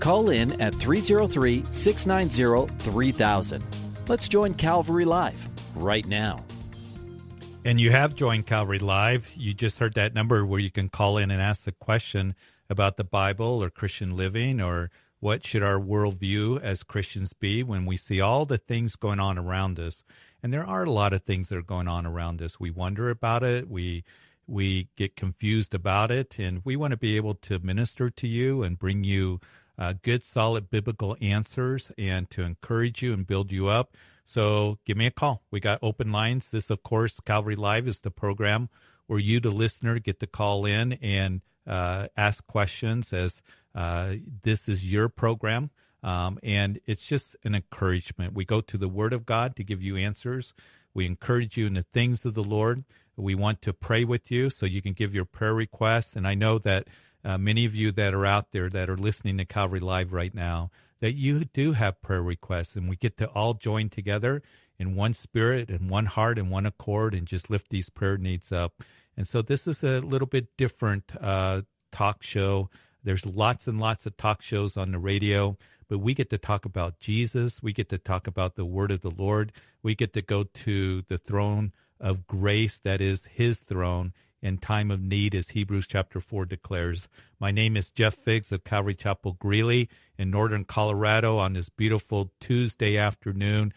Call in at 303 690 3000. Let's join Calvary Live right now. And you have joined Calvary Live. You just heard that number where you can call in and ask a question about the Bible or Christian living or what should our worldview as Christians be when we see all the things going on around us. And there are a lot of things that are going on around us. We wonder about it. We we get confused about it, and we want to be able to minister to you and bring you uh, good, solid biblical answers and to encourage you and build you up. So give me a call. We got open lines. This, of course, Calvary Live is the program where you, the listener, get to call in and uh, ask questions as uh, this is your program. Um, and it's just an encouragement. We go to the Word of God to give you answers. We encourage you in the things of the Lord. We want to pray with you so you can give your prayer requests. And I know that uh, many of you that are out there that are listening to Calvary Live right now, that you do have prayer requests and we get to all join together in one spirit and one heart and one accord and just lift these prayer needs up. And so this is a little bit different uh, talk show. There's lots and lots of talk shows on the radio, but we get to talk about Jesus. We get to talk about the word of the Lord. We get to go to the throne of grace that is his throne in time of need, as Hebrews chapter 4 declares. My name is Jeff Biggs of Calvary Chapel Greeley in northern Colorado on this beautiful Tuesday afternoon.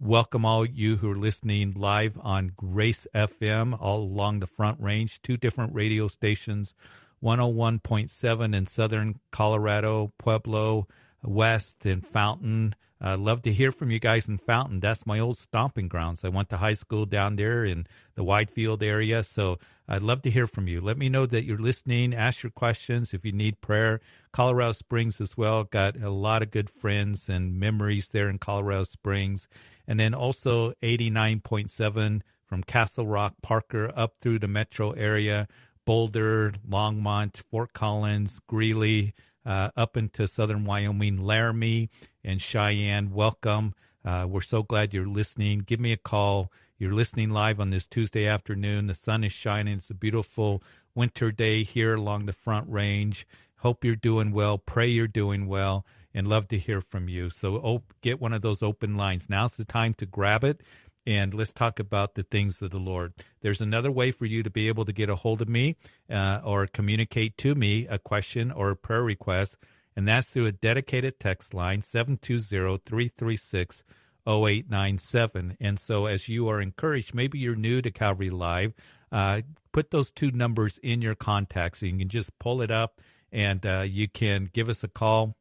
Welcome all you who are listening live on Grace FM all along the Front Range, two different radio stations, 101.7 in southern Colorado, Pueblo, West, and Fountain, uh, love to hear from you guys in Fountain. That's my old stomping grounds. I went to high school down there in the Widefield area. So I'd love to hear from you. Let me know that you're listening. Ask your questions if you need prayer. Colorado Springs as well. Got a lot of good friends and memories there in Colorado Springs. And then also 89.7 from Castle Rock, Parker, up through the metro area, Boulder, Longmont, Fort Collins, Greeley, uh, up into southern Wyoming, Laramie, and Cheyenne. Welcome. Uh, we're so glad you're listening. Give me a call. You're listening live on this Tuesday afternoon. The sun is shining. It's a beautiful winter day here along the Front Range. Hope you're doing well. Pray you're doing well and love to hear from you. So op- get one of those open lines. Now's the time to grab it and let's talk about the things of the Lord. There's another way for you to be able to get a hold of me uh, or communicate to me a question or a prayer request, and that's through a dedicated text line, 720 336 0897. And so, as you are encouraged, maybe you're new to Calvary Live, uh, put those two numbers in your contacts so you can just pull it up and uh, you can give us a call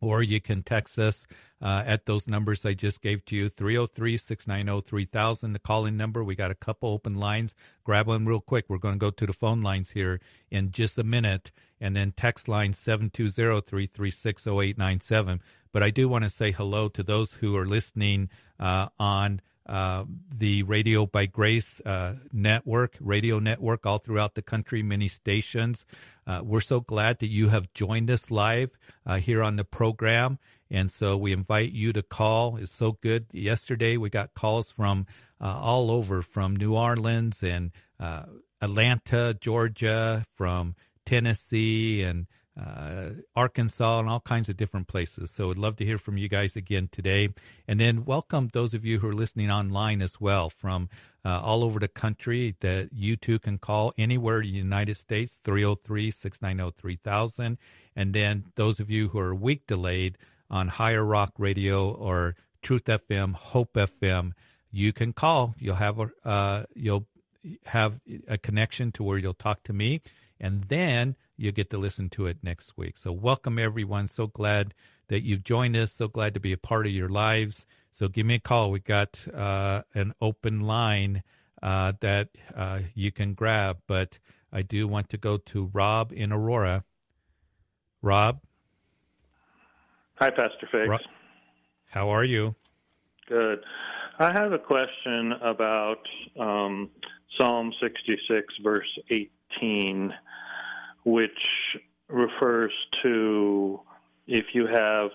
or you can text us uh, at those numbers I just gave to you 303 690 3000, the calling number. We got a couple open lines. Grab one real quick. We're going to go to the phone lines here in just a minute. And then text line 720 336 0897. But I do want to say hello to those who are listening uh, on uh, the Radio by Grace uh, network, radio network, all throughout the country, many stations. Uh, we're so glad that you have joined us live uh, here on the program. And so we invite you to call. It's so good. Yesterday we got calls from uh, all over, from New Orleans and Atlanta, Georgia, from Tennessee and uh, Arkansas, and all kinds of different places. So I'd love to hear from you guys again today. And then welcome those of you who are listening online as well from uh, all over the country that you too can call anywhere in the United States, 303 690 3000. And then those of you who are week delayed on Higher Rock Radio or Truth FM, Hope FM, you can call. You'll have a, uh, you'll have a connection to where you'll talk to me and then you get to listen to it next week. So, welcome everyone. So glad that you've joined us. So glad to be a part of your lives. So, give me a call. We got uh, an open line uh, that uh, you can grab, but I do want to go to Rob in Aurora. Rob? Hi, Pastor Biggs. How are you? Good. I have a question about um, Psalm 66, verse 18, which refers to if you have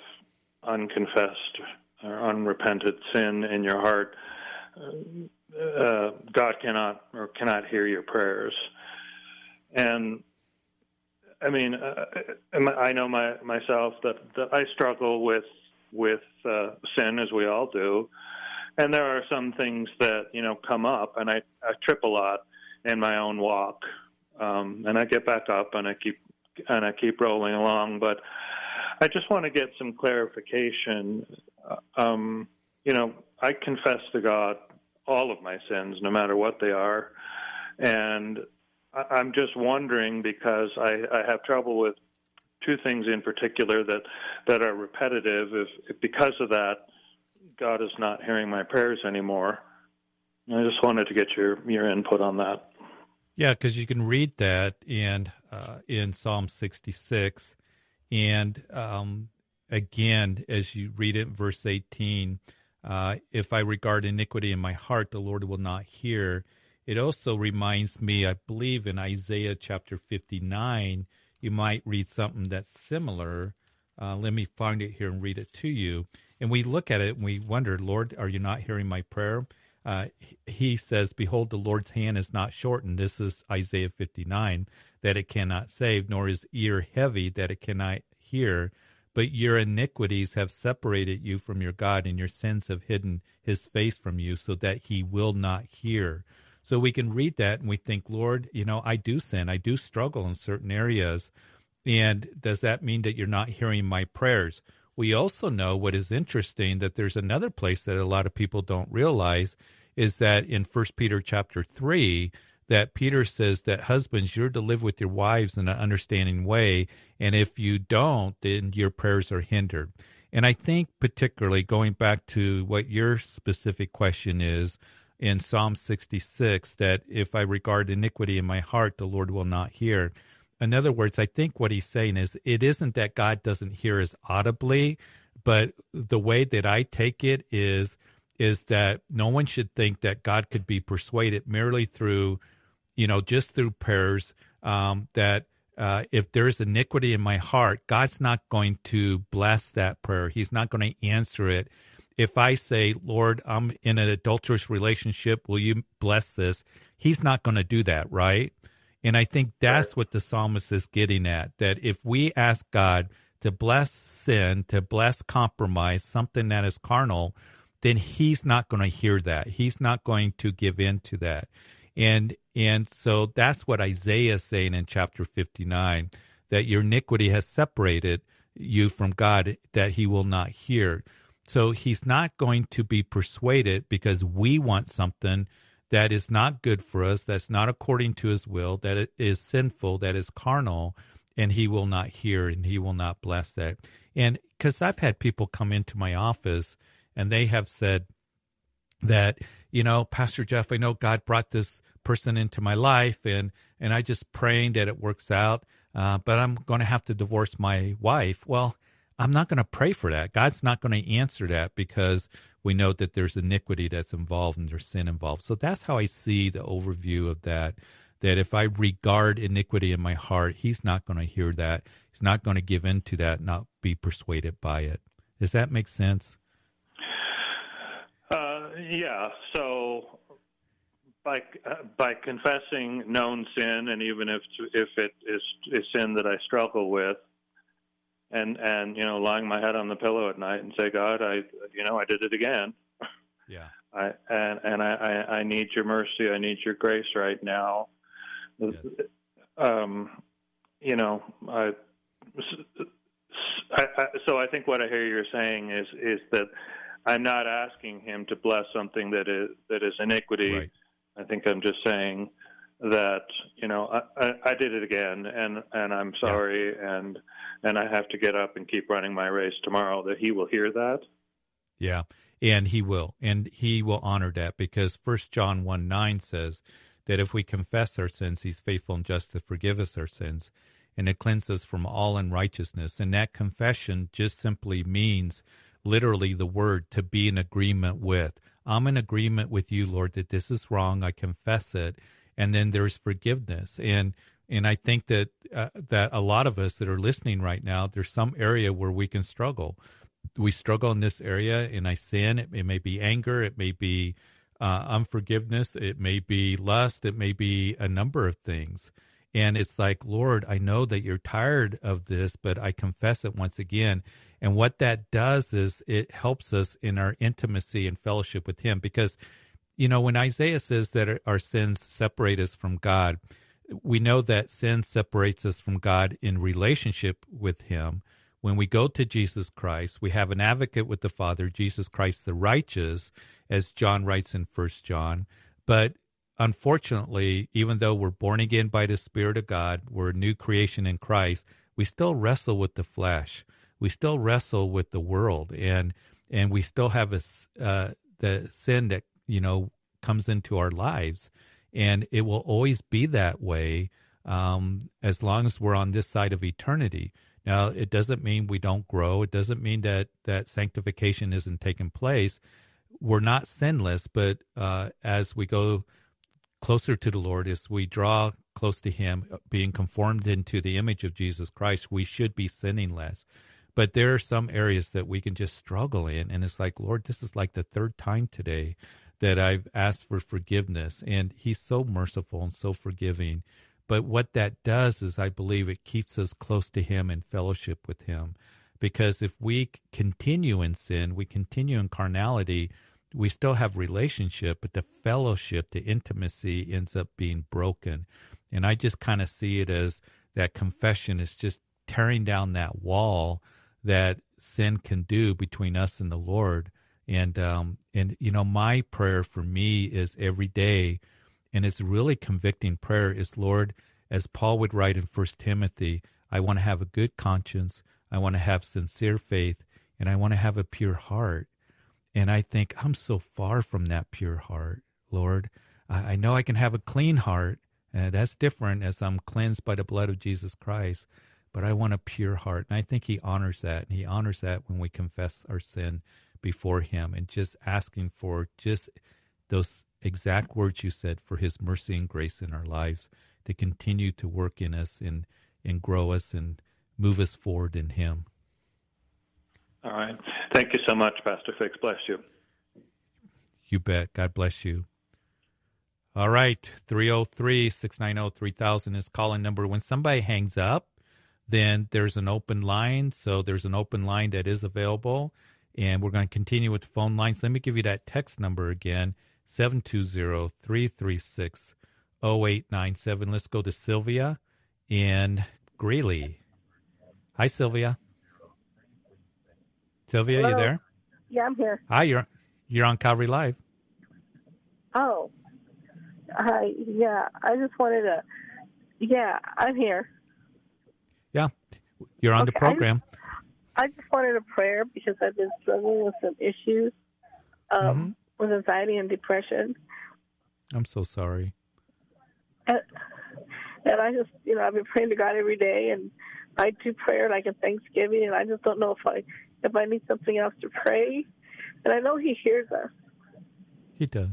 unconfessed or unrepented sin in your heart, uh, God cannot or cannot hear your prayers. And I mean, uh, I know my, myself that, that I struggle with with uh, sin as we all do, and there are some things that you know come up, and I, I trip a lot in my own walk, um, and I get back up and I keep and I keep rolling along. But I just want to get some clarification. Uh, um, you know, I confess to God all of my sins, no matter what they are, and I'm just wondering because I, I have trouble with two things in particular that that are repetitive. If, if because of that, God is not hearing my prayers anymore. I just wanted to get your your input on that. Yeah, because you can read that in uh, in Psalm 66, and um, again, as you read it, verse 18, uh, if I regard iniquity in my heart, the Lord will not hear. It also reminds me, I believe, in Isaiah chapter 59, you might read something that's similar. Uh, let me find it here and read it to you. And we look at it and we wonder, Lord, are you not hearing my prayer? Uh, he says, Behold, the Lord's hand is not shortened. This is Isaiah 59, that it cannot save, nor is ear heavy, that it cannot hear. But your iniquities have separated you from your God, and your sins have hidden his face from you, so that he will not hear. So we can read that and we think, Lord, you know, I do sin. I do struggle in certain areas. And does that mean that you're not hearing my prayers? We also know what is interesting that there's another place that a lot of people don't realize is that in First Peter chapter 3, that Peter says that husbands, you're to live with your wives in an understanding way. And if you don't, then your prayers are hindered. And I think, particularly going back to what your specific question is, in Psalm 66 that if I regard iniquity in my heart, the Lord will not hear. In other words, I think what he's saying is it isn't that God doesn't hear us audibly, but the way that I take it is is that no one should think that God could be persuaded merely through, you know, just through prayers. Um, that uh, if there's iniquity in my heart, God's not going to bless that prayer. He's not going to answer it if I say, Lord, I'm in an adulterous relationship, will you bless this? He's not going to do that, right? And I think that's what the psalmist is getting at that if we ask God to bless sin, to bless compromise, something that is carnal, then he's not going to hear that. He's not going to give in to that. And and so that's what Isaiah is saying in chapter 59 that your iniquity has separated you from God that he will not hear. So he's not going to be persuaded because we want something that is not good for us, that's not according to his will, that is sinful, that is carnal, and he will not hear and he will not bless that. And because I've had people come into my office and they have said that, you know, Pastor Jeff, I know God brought this person into my life and, and I just praying that it works out, uh, but I'm going to have to divorce my wife. Well, I'm not going to pray for that. God's not going to answer that because we know that there's iniquity that's involved and there's sin involved. So that's how I see the overview of that. That if I regard iniquity in my heart, He's not going to hear that. He's not going to give in to that, not be persuaded by it. Does that make sense? Uh, yeah. So by uh, by confessing known sin, and even if if it is, is sin that I struggle with, and and you know lying my head on the pillow at night and say god i you know i did it again. Yeah. I and and i i, I need your mercy. I need your grace right now. Yes. um you know I, I, I so i think what i hear you're saying is is that i'm not asking him to bless something that is that is iniquity. Right. i think i'm just saying that you know I, I, I did it again and and I'm sorry yeah. and and I have to get up and keep running my race tomorrow that he will hear that yeah and he will and he will honor that because first John 1 9 says that if we confess our sins he's faithful and just to forgive us our sins and to cleanse us from all unrighteousness. And that confession just simply means literally the word to be in agreement with. I'm in agreement with you, Lord, that this is wrong. I confess it. And then there's forgiveness. And and I think that uh, that a lot of us that are listening right now, there's some area where we can struggle. We struggle in this area, and I sin. It, it may be anger. It may be uh, unforgiveness. It may be lust. It may be a number of things. And it's like, Lord, I know that you're tired of this, but I confess it once again. And what that does is it helps us in our intimacy and fellowship with Him. Because, you know, when Isaiah says that our sins separate us from God, we know that sin separates us from God in relationship with Him. When we go to Jesus Christ, we have an advocate with the Father, Jesus Christ the righteous, as John writes in First John. But unfortunately, even though we're born again by the Spirit of God, we're a new creation in Christ, we still wrestle with the flesh. We still wrestle with the world, and and we still have a, uh, the sin that you know comes into our lives and it will always be that way um, as long as we're on this side of eternity. Now, it doesn't mean we don't grow. It doesn't mean that that sanctification isn't taking place. We're not sinless, but uh, as we go closer to the Lord, as we draw close to Him, being conformed into the image of Jesus Christ, we should be sinning less. But there are some areas that we can just struggle in, and it's like, Lord, this is like the third time today that I've asked for forgiveness. And He's so merciful and so forgiving. But what that does is, I believe, it keeps us close to Him and fellowship with Him. Because if we continue in sin, we continue in carnality, we still have relationship, but the fellowship, the intimacy ends up being broken. And I just kind of see it as that confession is just tearing down that wall that sin can do between us and the Lord. And um, and you know, my prayer for me is every day, and it's really convicting prayer is Lord, as Paul would write in First Timothy, I want to have a good conscience, I want to have sincere faith, and I want to have a pure heart. And I think I'm so far from that pure heart, Lord. I, I know I can have a clean heart, and that's different as I'm cleansed by the blood of Jesus Christ. But I want a pure heart. And I think He honors that. And He honors that when we confess our sin before Him and just asking for just those exact words you said for His mercy and grace in our lives to continue to work in us and, and grow us and move us forward in Him. All right. Thank you so much, Pastor Biggs. Bless you. You bet. God bless you. All right. 303 690 3000 is calling number. When somebody hangs up, then there's an open line. So there's an open line that is available. And we're going to continue with the phone lines. Let me give you that text number again 720 336 0897. Let's go to Sylvia in Greeley. Hi, Sylvia. Sylvia, Hello? you there? Yeah, I'm here. Hi, you're you're on Calvary Live. Oh, hi. Yeah, I just wanted to. Yeah, I'm here. Yeah, you're on the Okay, I program. I just wanted a prayer because I've been struggling with some issues um, Mm-hmm. with anxiety and depression, I'm so sorry. and, and I just, you know, I've been praying to God every day, and I do prayer like a Thanksgiving, and I just don't know if I if I need something else to pray, and I know He hears us. He does.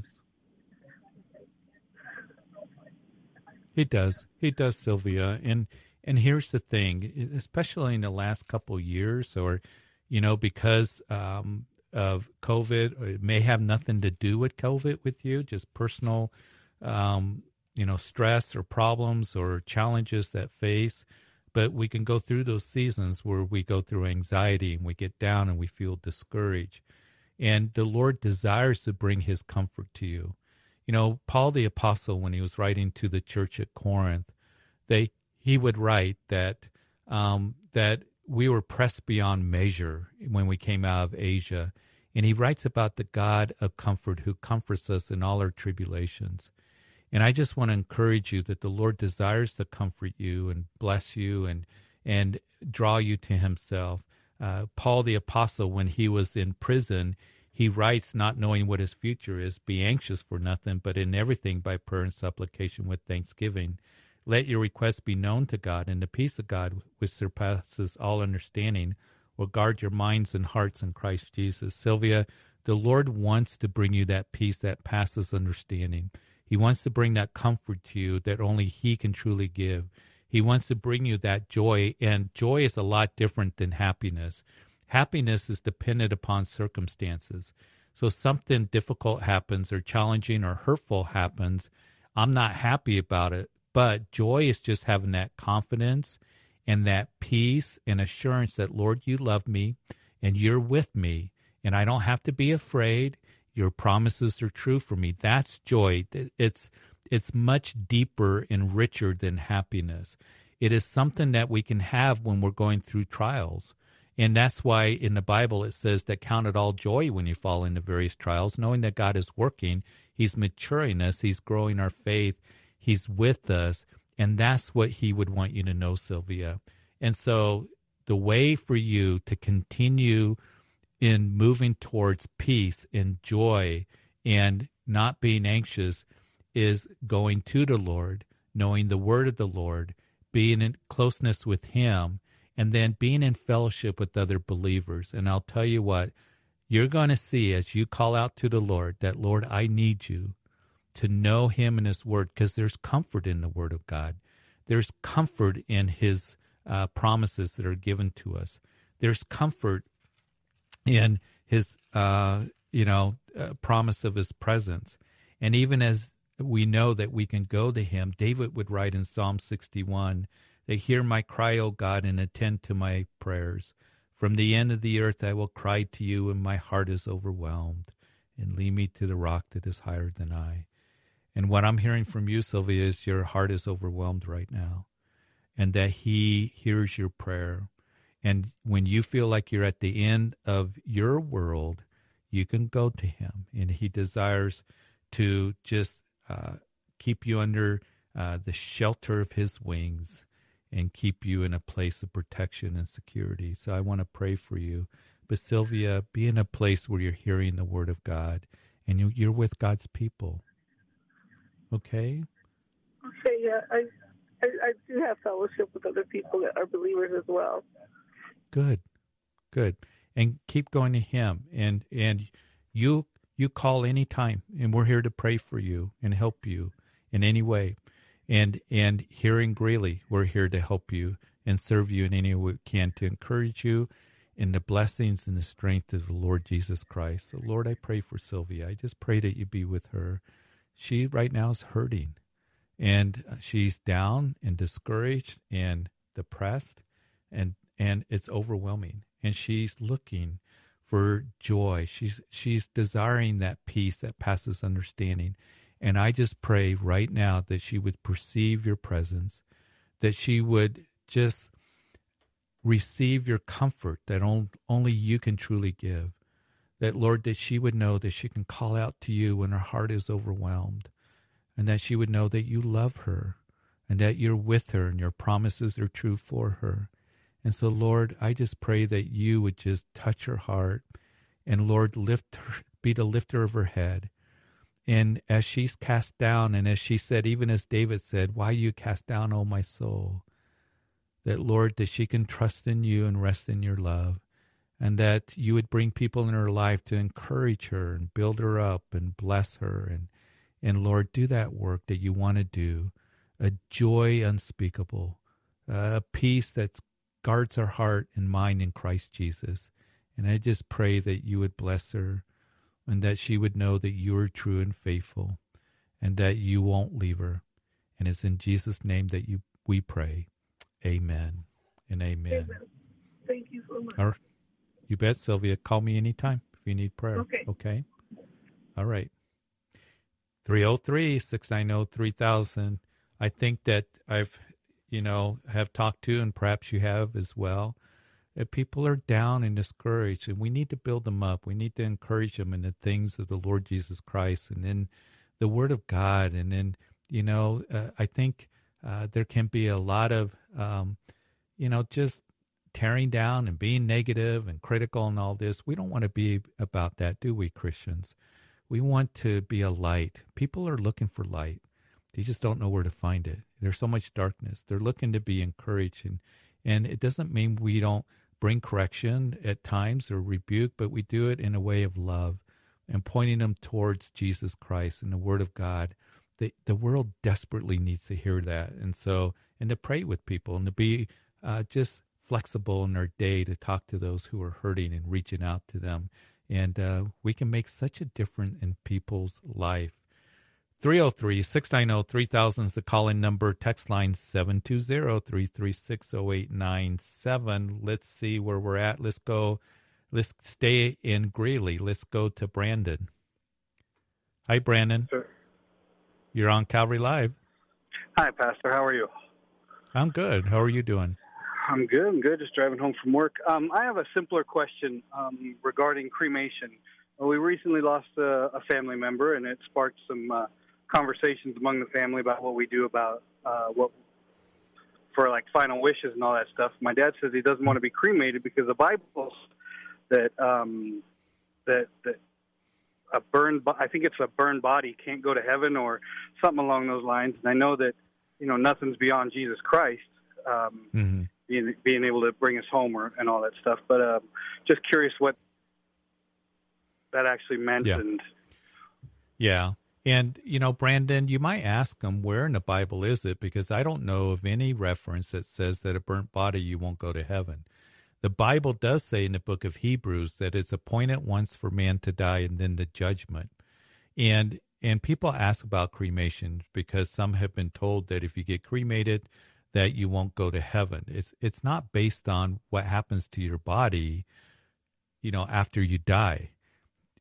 He does. He does, Sylvia. And and here's the thing, especially in the last couple years, or you know, because um, of COVID, or it may have nothing to do with COVID with you, just personal, um, you know, stress or problems or challenges that face. But we can go through those seasons where we go through anxiety and we get down and we feel discouraged. And the Lord desires to bring his comfort to you. You know, Paul the apostle, when he was writing to the church at Corinth, they he would write that um, that we were pressed beyond measure when we came out of Asia, and he writes about the God of comfort who comforts us in all our tribulations. And I just want to encourage you that the Lord desires to comfort you and bless you and and draw you to Himself. Uh, Paul the apostle, when he was in prison, he writes, not knowing what his future is, be anxious for nothing, but in everything by prayer and supplication with thanksgiving let your requests be known to God, and the peace of God, which surpasses all understanding, will guard your minds and hearts in Christ Jesus. Sylvia, the Lord wants to bring you that peace that passes understanding. He wants to bring that comfort to you that only He can truly give. He wants to bring you that joy, and joy is a lot different than happiness. Happiness is dependent upon circumstances. So something difficult happens or challenging or hurtful happens. I'm not happy about it. But joy is just having that confidence and that peace and assurance that, Lord, you love me and you're with me and I don't have to be afraid. Your promises are true for me. That's joy. It's, it's much deeper and richer than happiness. It is something that we can have when we're going through trials. And that's why in the Bible it says that count it all joy when you fall into various trials, knowing that God is working. He's maturing us, He's growing our faith, He's with us. And that's what He would want you to know, Sylvia. And so the way for you to continue in moving towards peace and joy and not being anxious is going to the Lord, knowing the word of the Lord, being in closeness with Him, and then being in fellowship with other believers. And I'll tell you what, you're going to see as you call out to the Lord that, Lord, I need you to know Him and His Word because there's comfort in the Word of God. There's comfort in His uh, promises that are given to us. There's comfort in His, uh, you know, uh, promise of His presence. And even as we know that we can go to Him, David would write in Psalm 61 they hear my cry, O God, and attend to my prayers. From the end of the earth I will cry to you, and my heart is overwhelmed. And lead me to the rock that is higher than I. And what I'm hearing from you, Sylvia, is your heart is overwhelmed right now, and that He hears your prayer. And when you feel like you're at the end of your world, you can go to Him, and He desires to just uh, keep you under uh, the shelter of His wings and keep you in a place of protection and security. So I want to pray for you. But Sylvia, be in a place where you're hearing the word of God and you're with God's people. Okay? Okay, yeah. I, I, I do have fellowship with other people that are believers as well. Good. Good. And keep going to him and and you you call anytime and we're here to pray for you and help you in any way and and here in Greeley, we're here to help you and serve you in any way we can to encourage you in the blessings and the strength of the Lord Jesus Christ. So Lord, I pray for Sylvia. I just pray that you be with her. She right now is hurting and uh, she's down and discouraged and depressed and and it's overwhelming and she's looking for joy. She's she's desiring that peace that passes understanding. And I just pray right now that she would perceive your presence, that she would just receive your comfort that only you can truly give. That, Lord, that she would know that she can call out to you when her heart is overwhelmed, and that she would know that you love her and that you're with her and your promises are true for her. And so, Lord, I just pray that you would just touch her heart and, Lord, lift her, be the lifter of her head and as she's cast down, and as she said, even as David said, Why you cast down, O my soul? That, Lord, that she can trust in you and rest in your love, and that you would bring people in her life to encourage her and build her up and bless her. And, and Lord, do that work that you want to do a joy unspeakable, a peace that guards our heart and mind in Christ Jesus. And I just pray that you would bless her and that she would know that you are true and faithful and that you won't leave her. And it's in Jesus' name that you we pray. Amen and amen. amen. Thank you so much. You bet, Sylvia. Call me anytime if you need prayer. Okay. Okay. All right. 303 690 3000. I think that I've, you know, have talked to, and perhaps you have as well, that people are down and discouraged, and we need to build them up. We need to encourage them in the things of the Lord Jesus Christ, and in the Word of God, and then you know, uh, I think uh, there can be a lot of, um, you know, just tearing down and being negative and critical and all this. We don't want to be about that, do we, Christians? We want to be a light. People are looking for light. They just don't know where to find it. There's so much darkness. They're looking to be encouraged, and and it doesn't mean we don't bring correction at times or rebuke, but we do it in a way of love and pointing them towards Jesus Christ and the Word of God. The the world desperately needs to hear that, and so and to pray with people and to be uh, just flexible in our day to talk to those who are hurting and reaching out to them. And uh, we can make such a difference in people's life. 303 690 3000 is the call in number. Text line 720 336 0897. Let's see where we're at. Let's go. Let's stay in Greeley. Let's go to Brandon. Hi, Brandon. Sir. You're on Calvary Live. Hi, Pastor. How are you? I'm good. How are you doing? I'm good. I'm good. Just driving home from work. Um, I have a simpler question um, regarding cremation. We recently lost a, a, family member, and it sparked some uh, conversations among the family about what we do about uh, what for like final wishes and all that stuff. My dad says he doesn't want to be cremated because the Bible that um, that that a burned I think it's a burned body can't go to heaven or something along those lines. And I know that you know nothing's beyond Jesus Christ. Um, mm-hmm being being able to bring us home or, and all that stuff. But uh, just curious what that actually meant. Yeah. And yeah. And, you know, Brandon, you might ask them where in the Bible is it? Because I don't know of any reference that says that a burnt body you won't go to heaven. The Bible does say in the book of Hebrews that it's appointed once for man to die and then the judgment. And and people ask about cremation because some have been told that if you get cremated, that you won't go to heaven. It's it's not based on what happens to your body, you know, after you die.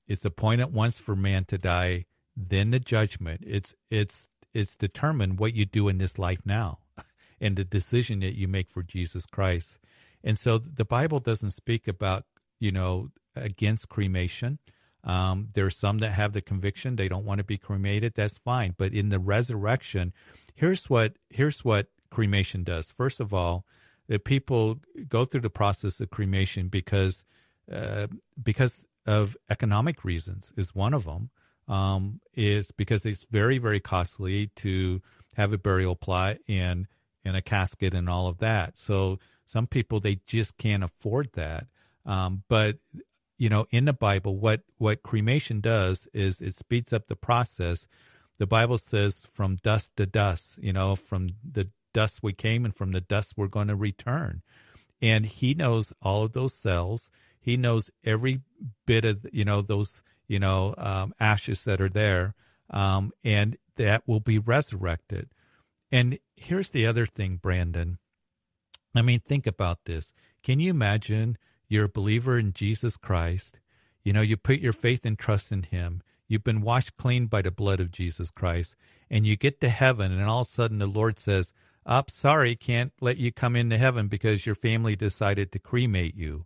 It's appointed once for man to die, then the judgment. It's it's it's determined what you do in this life now and the decision that you make for Jesus Christ. And so the Bible doesn't speak about, you know, against cremation. Um, there are some that have the conviction they don't want to be cremated. That's fine. But in the resurrection, here's what here's what cremation does. First of all, that people go through the process of cremation because uh, because of economic reasons is one of them. Um, is because it's very very costly to have a burial plot and and a casket and all of that. So some people they just can't afford that. Um, but you know, in the Bible, what what cremation does is it speeds up the process. The Bible says from dust to dust. You know, from the dust we came and from the dust we're going to return. And he knows all of those cells. He knows every bit of, you know, those, you know, um, ashes that are there. Um, and that will be resurrected. And here's the other thing, Brandon. I mean, think about this. Can you imagine you're a believer in Jesus Christ? You know, you put your faith and trust in him. You've been washed clean by the blood of Jesus Christ. And you get to heaven, and all of a sudden the Lord says, up, sorry, can't let you come into heaven because your family decided to cremate you.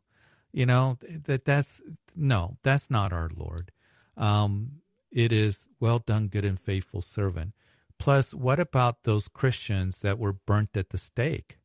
You know, that that's no, that's not our Lord. Um, it is well done, good and faithful servant. Plus, what about those Christians that were burnt at the stake?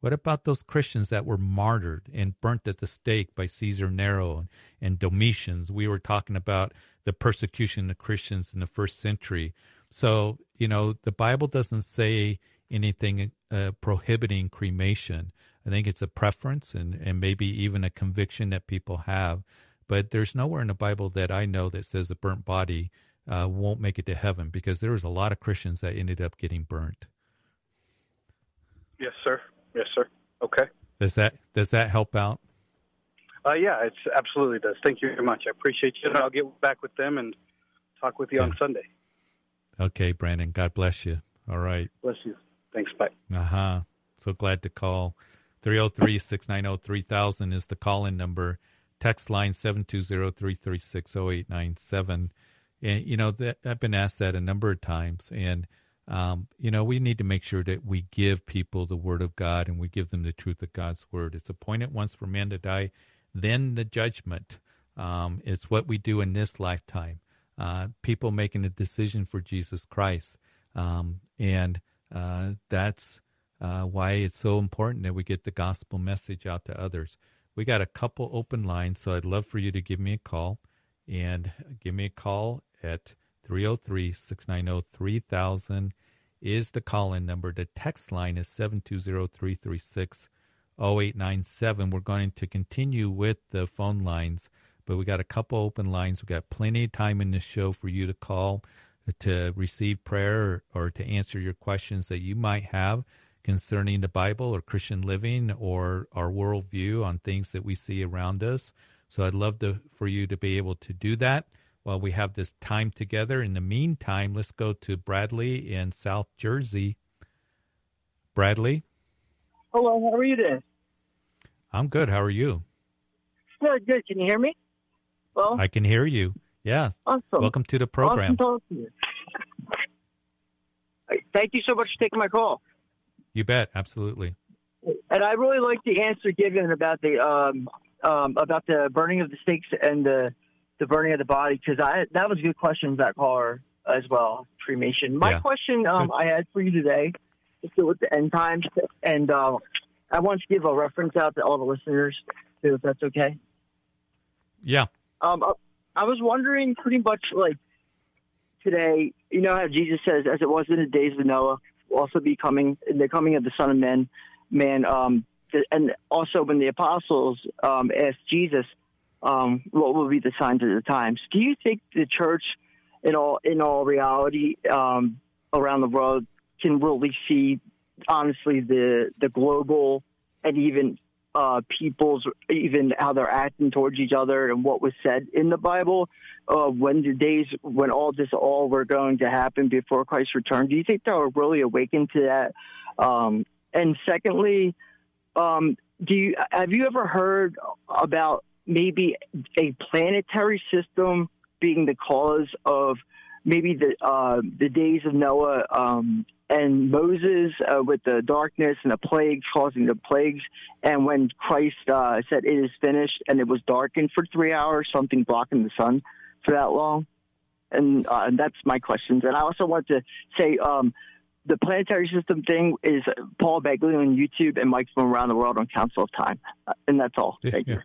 What about those Christians that were martyred and burnt at the stake by Caesar Nero and, and Domitians? We were talking about the persecution of Christians in the first century. So, you know, the Bible doesn't say anything uh, prohibiting cremation. I think it's a preference and, and maybe even a conviction that people have. But there's nowhere in the Bible that I know that says a burnt body uh, won't make it to heaven because there was a lot of Christians that ended up getting burnt. Yes, sir. Yes, sir. Okay. Does that does that help out? Uh, yeah, it absolutely does. Thank you very much. I appreciate you. And I'll get back with them and talk with you yeah. on Sunday. Okay, Brandon. God bless you. All right. Bless you. Thanks. Bye. Uh huh. So glad to call. 303 690 3000 is the call in number. Text line 720 336 0897. And, you know, that, I've been asked that a number of times. And, um, you know, we need to make sure that we give people the word of God and we give them the truth of God's word. It's appointed once for man to die, then the judgment. Um, it's what we do in this lifetime. Uh, people making a decision for Jesus Christ. Um, and uh, that's uh, why it's so important that we get the gospel message out to others. We got a couple open lines, so I'd love for you to give me a call and give me a call at 303 690 3000. is the call in number. The text line is 720 336 0897. We're going to continue with the phone lines, but we got a couple open lines. We got plenty of time in the show for you to call to receive prayer or, or to answer your questions that you might have concerning the Bible or Christian living or our worldview on things that we see around us. So I'd love to, for you to be able to do that while we have this time together. In the meantime, let's go to Bradley in South Jersey. Bradley? Hello, how are you today? I'm good. How are you? Good, good. Can you hear me? Well, I can hear you. Yeah. Awesome. Welcome to the program. Awesome talking to you. Thank you so much for taking my call. You bet. Absolutely. And I really like the answer given about the um, um, about the burning of the stakes and the the burning of the body because I that was a good question that caller as well cremation. My Yeah. question um, I had for you today is to with the end times and uh, I want to give a reference out to all the listeners too, if that's okay. Yeah. Um, I- was wondering pretty much like today, you know how Jesus says, as it was in the days of Noah, also be coming in the coming of the Son of Man, man. Um, and also when the apostles um, asked Jesus, um, what will be the signs of the times? Do you think the church, in all in all reality, um, around the world, can really see honestly the the global and even uh, people's even how they're acting towards each other and what was said in the Bible uh, when the days when all this all were going to happen before Christ's return. Do you think they were really awakened to that? Um, and secondly, um, do you have you ever heard about maybe a planetary system being the cause of maybe the uh, the days of Noah um, and Moses uh, with the darkness and the plagues causing the plagues, and when Christ uh, said it is finished and it was darkened for three hours, something blocking the sun for that long, and, uh, and that's my questions. And I also want to say. Um, the planetary system thing is Paul Begley on YouTube and Mike from Around the World on Council of Time. Uh, and that's all. Thank yeah. you.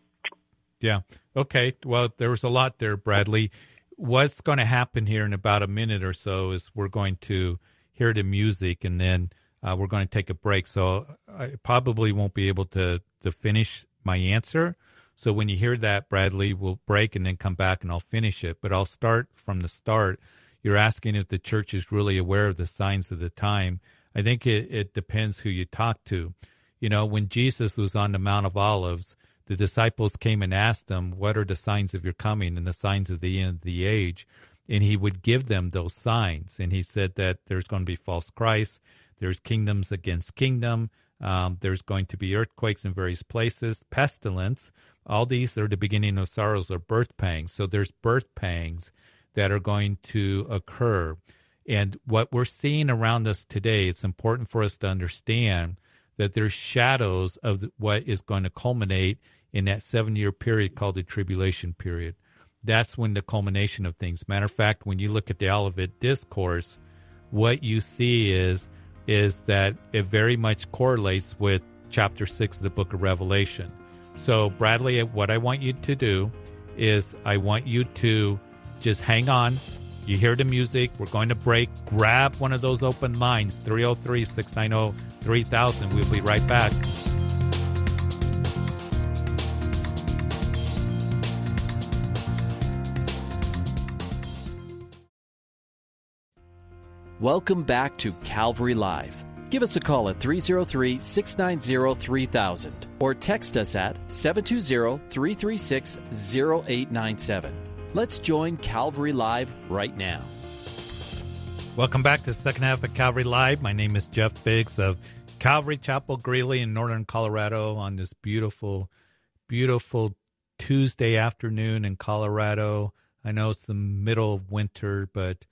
Yeah. Okay. Well, there was a lot there, Bradley. What's going to happen here in about a minute or so is we're going to hear the music and then uh, we're going to take a break. So I probably won't be able to, to finish my answer. So when you hear that, Bradley, we'll break and then come back and I'll finish it. But I'll start from the start. You're asking if the church is really aware of the signs of the time. I think it, it depends who you talk to. You know, when Jesus was on the Mount of Olives, the disciples came and asked him, What are the signs of your coming and the signs of the end of the age? And he would give them those signs. And he said that there's going to be false Christs, there's kingdoms against kingdom, um, there's going to be earthquakes in various places, pestilence. All these are the beginning of sorrows or birth pangs. So there's birth pangs that are going to occur. And what we're seeing around us today, it's important for us to understand that there's shadows of what is going to culminate in that seven year period called the tribulation period. That's when the culmination of things. Matter of fact, when you look at the Olivet Discourse, what you see is is that it very much correlates with chapter six of the book of Revelation. So, Bradley, what I want you to do is I want you to just hang on. You hear the music. We're going to break. Grab one of those open lines 303 690 3000. We'll be right back. Welcome back to Calvary Live. Give us a call at 303 690 3000 or text us at 720 336 0897. Let's join Calvary Live right now. Welcome back to the second half of Calvary Live. My name is Jeff Biggs of Calvary Chapel Greeley in northern Colorado on this beautiful, beautiful Tuesday afternoon in Colorado. I know it's the middle of winter, but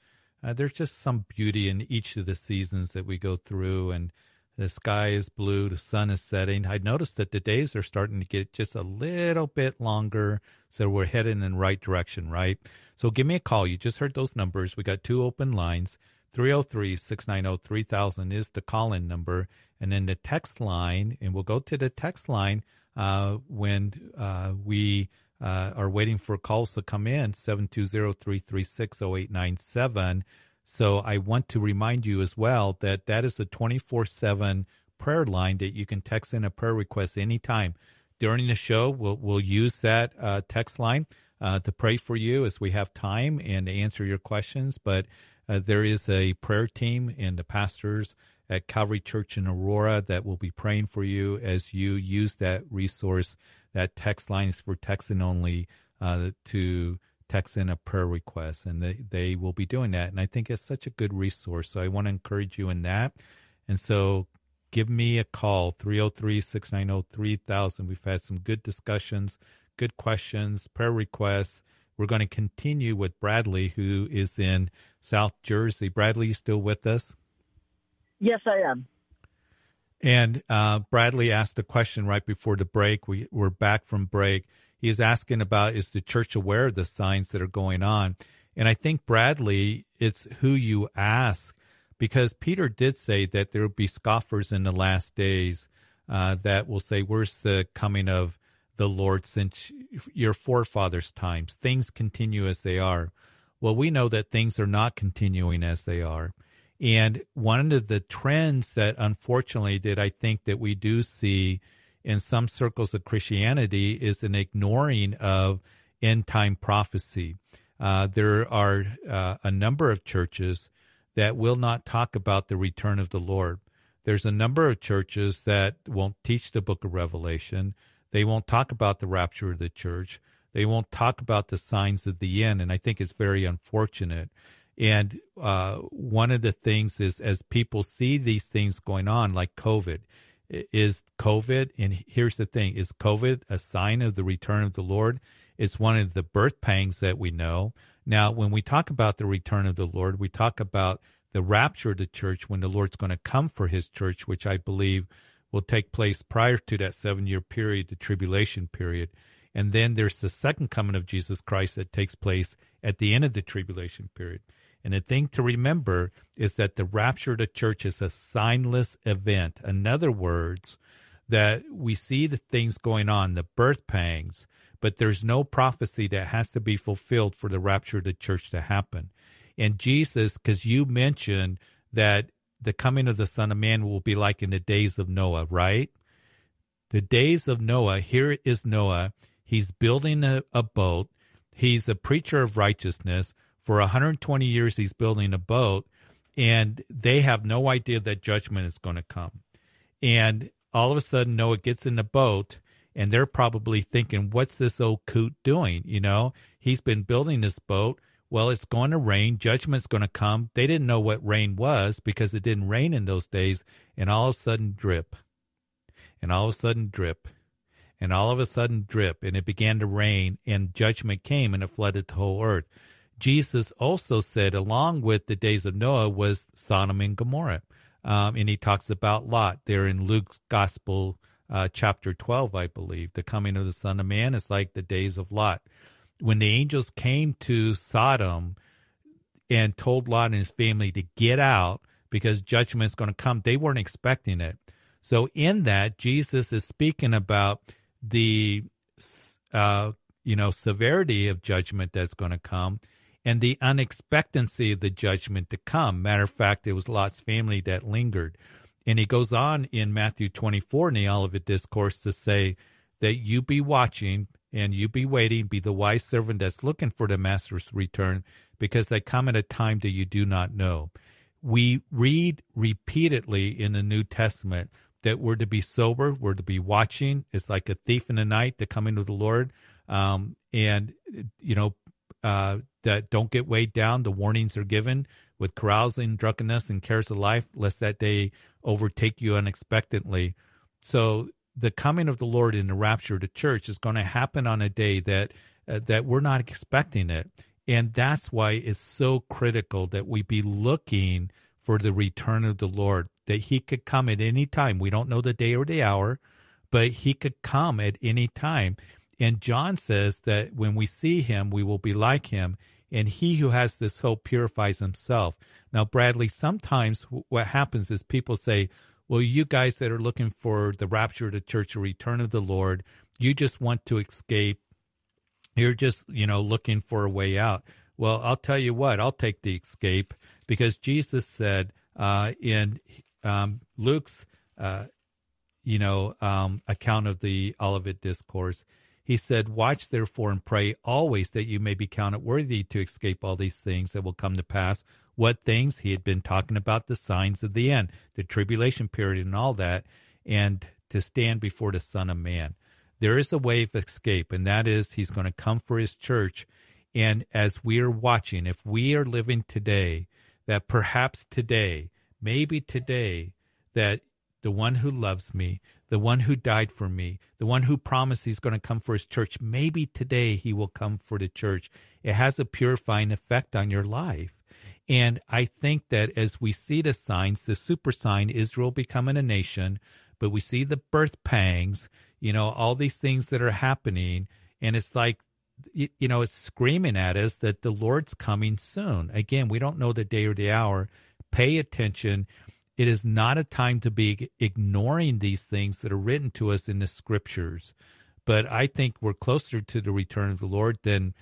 uh, there's just some beauty in each of the seasons that we go through. And the sky is blue, the sun is setting. I noticed that the days are starting to get just a little bit longer, so we're heading in the right direction, right? So give me a call. You just heard those numbers. We got two open lines. 303 690 3000 is the call in number. And then the text line, and we'll go to the text line uh, when uh, we uh, are waiting for calls to come in 720 336 0897. So I want to remind you as well that that is a 24 7 prayer line that you can text in a prayer request anytime. During the show, we'll, we'll use that uh, text line uh, to pray for you as we have time and to answer your questions. But uh, there is a prayer team and the pastors at Calvary Church in Aurora that will be praying for you as you use that resource. That text line is for texting only uh, to text in a prayer request, and they, they will be doing that. And I think it's such a good resource. So I want to encourage you in that. And so give me a call, 303 690 3000. We've had some good discussions, good questions, prayer requests. We're going to continue with Bradley, who is in South Jersey. Bradley, you still with us? Yes, I am. And uh, Bradley asked a question right before the break. We, we're back from break. He's asking about is the church aware of the signs that are going on? And I think, Bradley, it's who you ask because Peter did say that there will be scoffers in the last days uh, that will say, Where's the coming of the Lord since your forefathers' times? Things continue as they are. Well, we know that things are not continuing as they are. And one of the trends that unfortunately that I think that we do see in some circles of Christianity is an ignoring of end time prophecy. Uh, there are uh, a number of churches that will not talk about the return of the Lord. There's a number of churches that won't teach the book of Revelation. They won't talk about the rapture of the church. They won't talk about the signs of the end. And I think it's very unfortunate. And uh, one of the things is as people see these things going on, like COVID, is COVID, and here's the thing is COVID a sign of the return of the Lord? It's one of the birth pangs that we know. Now, when we talk about the return of the Lord, we talk about the rapture of the church when the Lord's going to come for his church, which I believe will take place prior to that seven year period, the tribulation period. And then there's the second coming of Jesus Christ that takes place at the end of the tribulation period. And the thing to remember is that the rapture of the church is a signless event. In other words, that we see the things going on, the birth pangs, but there's no prophecy that has to be fulfilled for the rapture of the church to happen. And Jesus, because you mentioned that the coming of the Son of Man will be like in the days of Noah, right? The days of Noah, here is Noah. He's building a, a boat. He's a preacher of righteousness. For 120 years, he's building a boat, and they have no idea that judgment is going to come. And all of a sudden, Noah gets in the boat, and they're probably thinking, what's this old coot doing? You know, he's been building this boat. Well, it's going to rain. Judgment's going to come. They didn't know what rain was because it didn't rain in those days. And all of a sudden, drip. And all of a sudden, drip. And all of a sudden, drip. And it began to rain, and judgment came, and it flooded the whole earth. Jesus also said, along with the days of Noah, was Sodom and Gomorrah. Um, and he talks about Lot there in Luke's Gospel uh, chapter 12, I believe. The coming of the Son of Man is like the days of Lot. When the angels came to Sodom and told Lot and his family to get out because judgment is going to come, they weren't expecting it. So, in that, Jesus is speaking about the uh, you know severity of judgment that's going to come and the unexpectancy of the judgment to come. Matter of fact, it was Lot's family that lingered. And he goes on in Matthew 24 in the Olivet Discourse to say that you be watching and you be waiting, be the wise servant that's looking for the master's return, because they come at a time that you do not know. We read repeatedly in the New Testament that we're to be sober, we're to be watching. It's like a thief in the night, the coming of the Lord. Um, and, you know, uh, that don't get weighed down. The warnings are given with carousing, drunkenness, and cares of life, lest that day overtake you unexpectedly. So the coming of the Lord in the rapture of the church is going to happen on a day that uh, that we're not expecting it, and that's why it's so critical that we be looking for the return of the Lord. That He could come at any time. We don't know the day or the hour, but He could come at any time. And John says that when we see Him, we will be like Him and he who has this hope purifies himself. Now, Bradley, sometimes what happens is people say, well, you guys that are looking for the rapture of the church, the return of the Lord, you just want to escape. You're just, you know, looking for a way out. Well, I'll tell you what, I'll take the escape because Jesus said uh, in um, Luke's, uh, you know, um, account of the Olivet Discourse, he said, Watch therefore and pray always that you may be counted worthy to escape all these things that will come to pass. What things? He had been talking about the signs of the end, the tribulation period, and all that, and to stand before the Son of Man. There is a way of escape, and that is he's going to come for his church. And as we are watching, if we are living today, that perhaps today, maybe today, that the one who loves me, the one who died for me, the one who promised he's going to come for his church, maybe today he will come for the church. It has a purifying effect on your life. And I think that as we see the signs, the super sign, Israel becoming a nation, but we see the birth pangs, you know, all these things that are happening. And it's like, you know, it's screaming at us that the Lord's coming soon. Again, we don't know the day or the hour. Pay attention it is not a time to be ignoring these things that are written to us in the scriptures. But I think we're closer to the return of the Lord than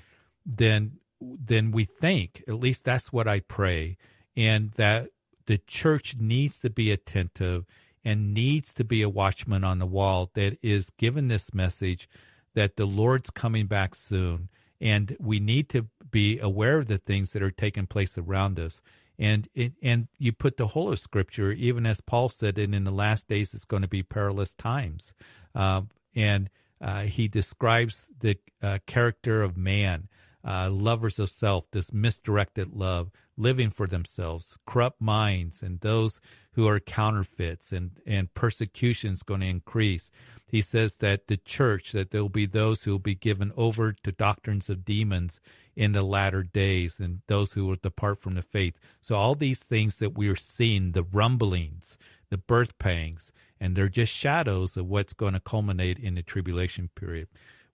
than than we think. At least that's what I pray. And that the church needs to be attentive and needs to be a watchman on the wall that is given this message that the Lord's coming back soon. And we need to be aware of the things that are taking place around us and it, and you put the whole of Scripture, even as Paul said, and in the last days it's going to be perilous times, uh, and uh, he describes the uh, character of man, uh, lovers of self, this misdirected love, living for themselves, corrupt minds, and those who are counterfeits, and and persecution is going to increase. He says that the church, that there will be those who will be given over to doctrines of demons in the latter days, and those who will depart from the faith. So all these things that we are seeing, the rumblings, the birth pangs, and they're just shadows of what's going to culminate in the tribulation period.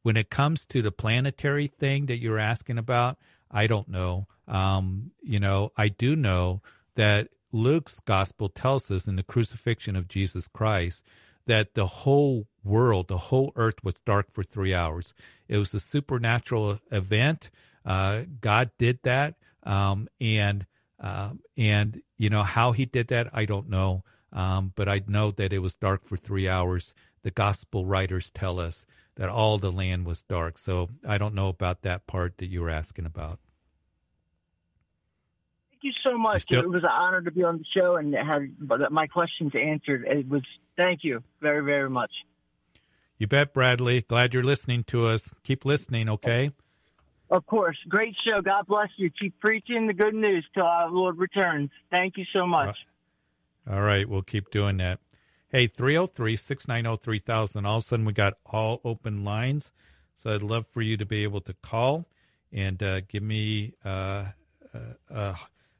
When it comes to the planetary thing that you're asking about, I don't know. Um, you know, I do know that Luke's gospel tells us in the crucifixion of Jesus Christ that the whole world, the whole earth was dark for three hours. It was a supernatural event. Uh, God did that, um, and uh, and you know how He did that, I don't know, um, but I know that it was dark for three hours. The gospel writers tell us that all the land was dark. So I don't know about that part that you were asking about. Thank you so much. Still- it was an honor to be on the show and have my questions answered. It was thank you very very much. You bet, Bradley. Glad you're listening to us. Keep listening, okay? Of course. Great show. God bless you. Keep preaching the good news till our Lord returns. Thank you so much. All right. We'll keep doing that. Hey, 303 690 3000. All of a sudden, we got all open lines. So I'd love for you to be able to call and uh, give me uh, uh, uh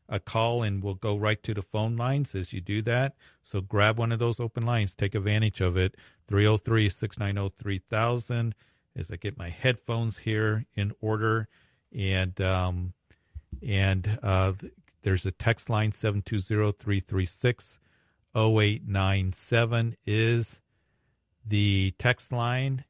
a call and we'll go right to the phone lines as you do that. So grab one of those open lines, take advantage of it. 303 690 3000 as I get my headphones here in order. And, um, and uh, there's a text line 720 336 0897 is the text line.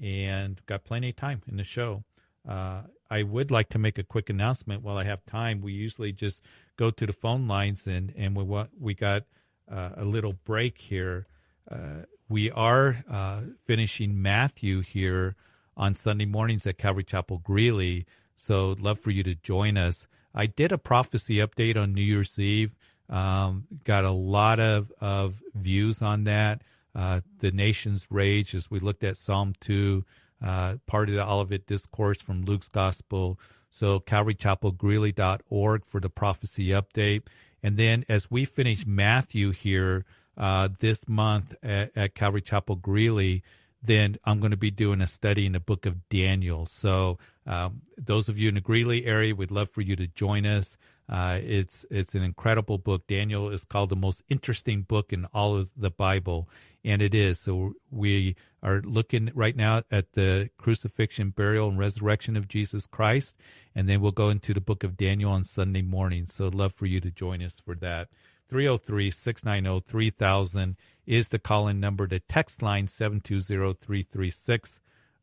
And got plenty of time in the show. Uh, I would like to make a quick announcement while I have time. We usually just go to the phone lines, and and we we got uh, a little break here. Uh, we are uh, finishing Matthew here on Sunday mornings at Calvary Chapel Greeley. So, love for you to join us. I did a prophecy update on New Year's Eve. Um, got a lot of, of views on that. Uh, the nation's rage as we looked at Psalm 2 uh, part of the Olivet Discourse from Luke's Gospel. So CalvaryChapelGreeley.org for the prophecy update. And then as we finish Matthew here uh, this month at, at, Calvary Chapel Greeley, then I'm going to be doing a study in the book of Daniel. So um, those of you in the Greeley area, we'd love for you to join us. Uh, it's it's an incredible book. Daniel is called the most interesting book in all of the Bible, and it is. So we are looking right now at the crucifixion, burial, and resurrection of Jesus Christ, and then we'll go into the book of Daniel on Sunday morning. So I'd love for you to join us for that. 303 690 3000 is the call in number. The text line 720 336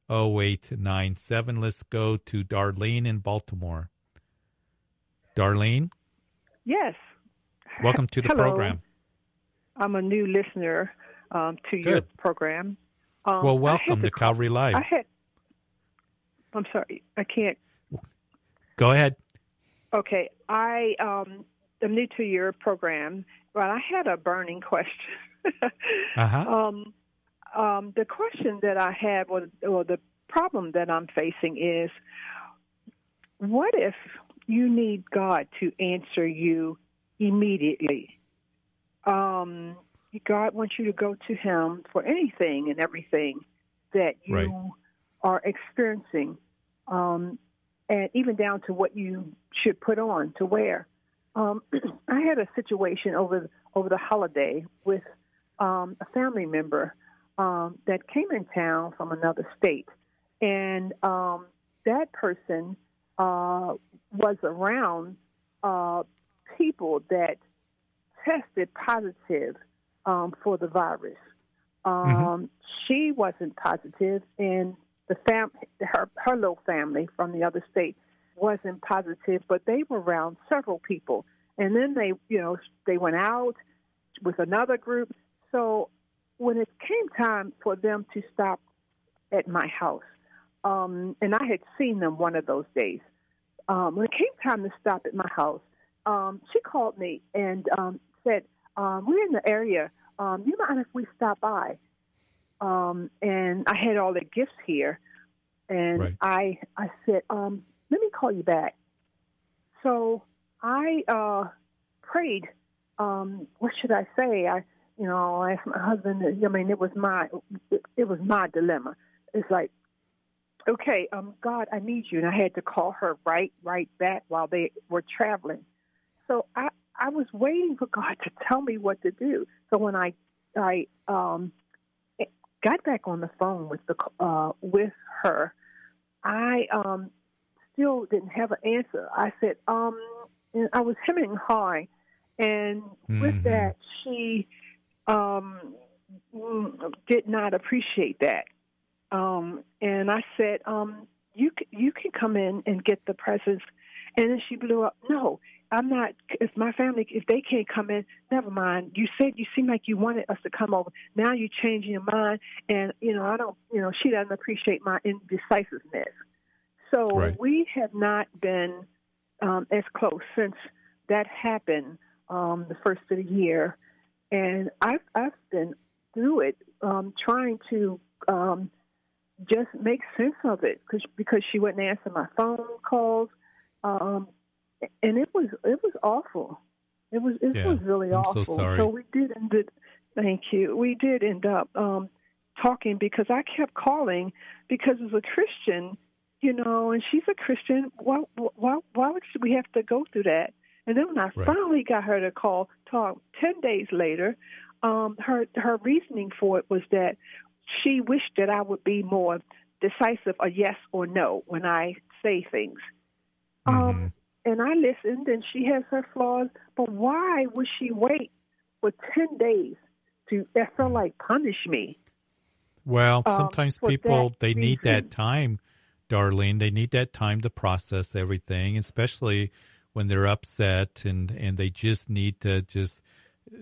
0897. Let's go to Darlene in Baltimore. Darlene? Yes. Welcome to the Hello. program. I'm a new listener um, to your program. Um, well, welcome to Calvary Live. I had. I'm sorry, I can't. Go ahead. Okay, I um, am new to your program, but I had a burning question. Uh-huh. um, um, the question that I had, or, or the problem that I'm facing is, what if you need God to answer you immediately? Um, God wants you to go to Him for anything and everything that you Right. are experiencing, um, and even down to what you should put on to wear. Um, I had a situation over over the holiday with um, a family member um, that came in town from another state, and um, that person uh, was around uh, people that tested positive um, for the virus. Um, She wasn't positive, and the fam- her her little family from the other state wasn't positive, but they were around several people. And then they, you know, they went out with another group. So when it came time for them to stop at my house, um, and I had seen them one of those days, um, when it came time to stop at my house, um, she called me and um, said, um, "We're in the area. Um, you mind if we stop by?" Um, and I had all the gifts here, and Right. I I said, um, "Let me call you back." So I uh, prayed. Um, what should I say? I, you know, I asked my husband. I mean, it was my it, it was my dilemma. It's like, okay, um, God, I need you, and I had to call her right right back while they were traveling. So I I was waiting for God to tell me what to do. So when I I um, got back on the phone with the uh, with her, I um, still didn't have an answer. I said, um, and I was hemming and hawing, and with Mhm. that, she um, did not appreciate that. Um, and I said, um, "You you can come in and get the presents." And then she blew up. No, I'm not. If my family, if they can't come in, never mind. You said you seem like you wanted us to come over. Now you're changing your mind, and you know I don't. You know she doesn't appreciate my indecisiveness. So Right. we have not been um, as close since that happened um, the first of the year, and I've I've been through it, um, trying to um, just make sense of it because because she wouldn't answer my phone calls, um, and it was it was awful. It was it Yeah, was really I'm so awful. sorry. we did end it. Thank you. We did end up um, talking because I kept calling because as a Christian, you know, and she's a Christian. Why why why would we have to go through that? And then when I Right. finally got her to call talk ten days later, um, her her reasoning for it was that she wished that I would be more decisive, a yes or no, when I say things. Um, and I listened, and she has her flaws, but why would she wait for ten days to? That felt like punish me. Well, um, sometimes people they need that time, Darlene. They need that time to process everything, especially when they're upset and and they just need to just.